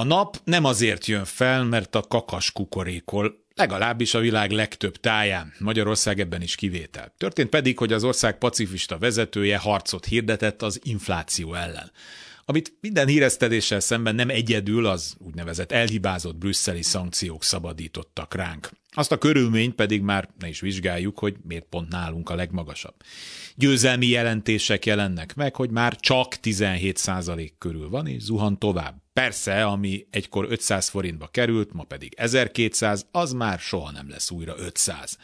A nap nem azért jön fel, mert a kakas kukorékol, legalábbis a világ legtöbb táján, Magyarország ebben is kivétel. Történt pedig, hogy az ország pacifista vezetője harcot hirdetett az infláció ellen amit minden híresztedéssel szemben nem egyedül az úgynevezett elhibázott brüsszeli szankciók szabadítottak ránk. Azt a körülményt pedig már ne is vizsgáljuk, hogy miért pont nálunk a legmagasabb. Győzelmi jelentések jelennek meg, hogy már csak 17% körül van, és zuhan tovább. Persze, ami egykor 500 forintba került, ma pedig 1200, az már soha nem lesz újra 500.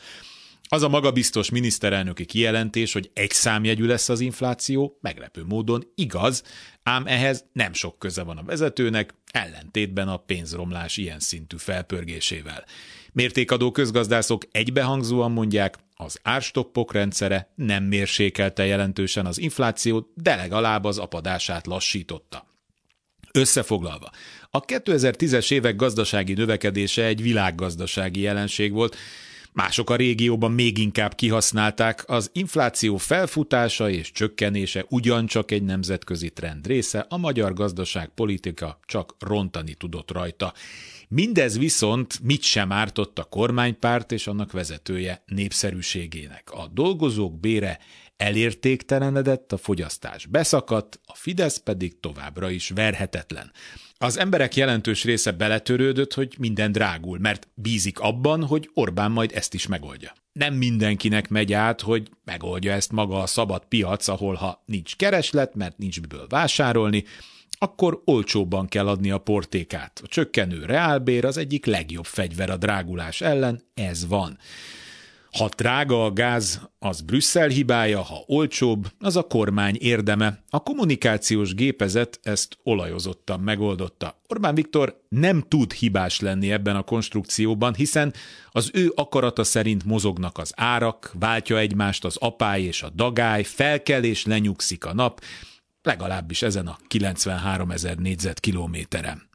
Az a magabiztos miniszterelnöki kijelentés, hogy egy számjegyű lesz az infláció, meglepő módon igaz, ám ehhez nem sok köze van a vezetőnek, ellentétben a pénzromlás ilyen szintű felpörgésével. Mértékadó közgazdászok egybehangzóan mondják, az árstoppok rendszere nem mérsékelte jelentősen az inflációt, de legalább az apadását lassította. Összefoglalva, a 2010-es évek gazdasági növekedése egy világgazdasági jelenség volt, Mások a régióban még inkább kihasználták, az infláció felfutása és csökkenése ugyancsak egy nemzetközi trend része, a magyar gazdaság politika csak rontani tudott rajta. Mindez viszont mit sem ártott a kormánypárt és annak vezetője népszerűségének. A dolgozók bére elértéktelenedett, a fogyasztás beszakadt, a Fidesz pedig továbbra is verhetetlen. Az emberek jelentős része beletörődött, hogy minden drágul, mert bízik abban, hogy Orbán majd ezt is megoldja. Nem mindenkinek megy át, hogy megoldja ezt maga a szabad piac, ahol ha nincs kereslet, mert nincs miből vásárolni, akkor olcsóbban kell adni a portékát. A csökkenő reálbér az egyik legjobb fegyver a drágulás ellen, ez van. Ha drága a gáz, az Brüsszel hibája, ha olcsóbb, az a kormány érdeme. A kommunikációs gépezet ezt olajozottan megoldotta. Orbán Viktor nem tud hibás lenni ebben a konstrukcióban, hiszen az ő akarata szerint mozognak az árak, váltja egymást az apály és a dagály, felkel és lenyugszik a nap, legalábbis ezen a 93 ezer négyzetkilométeren.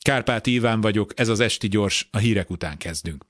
Kárpát Iván vagyok, ez az Esti Gyors, a hírek után kezdünk.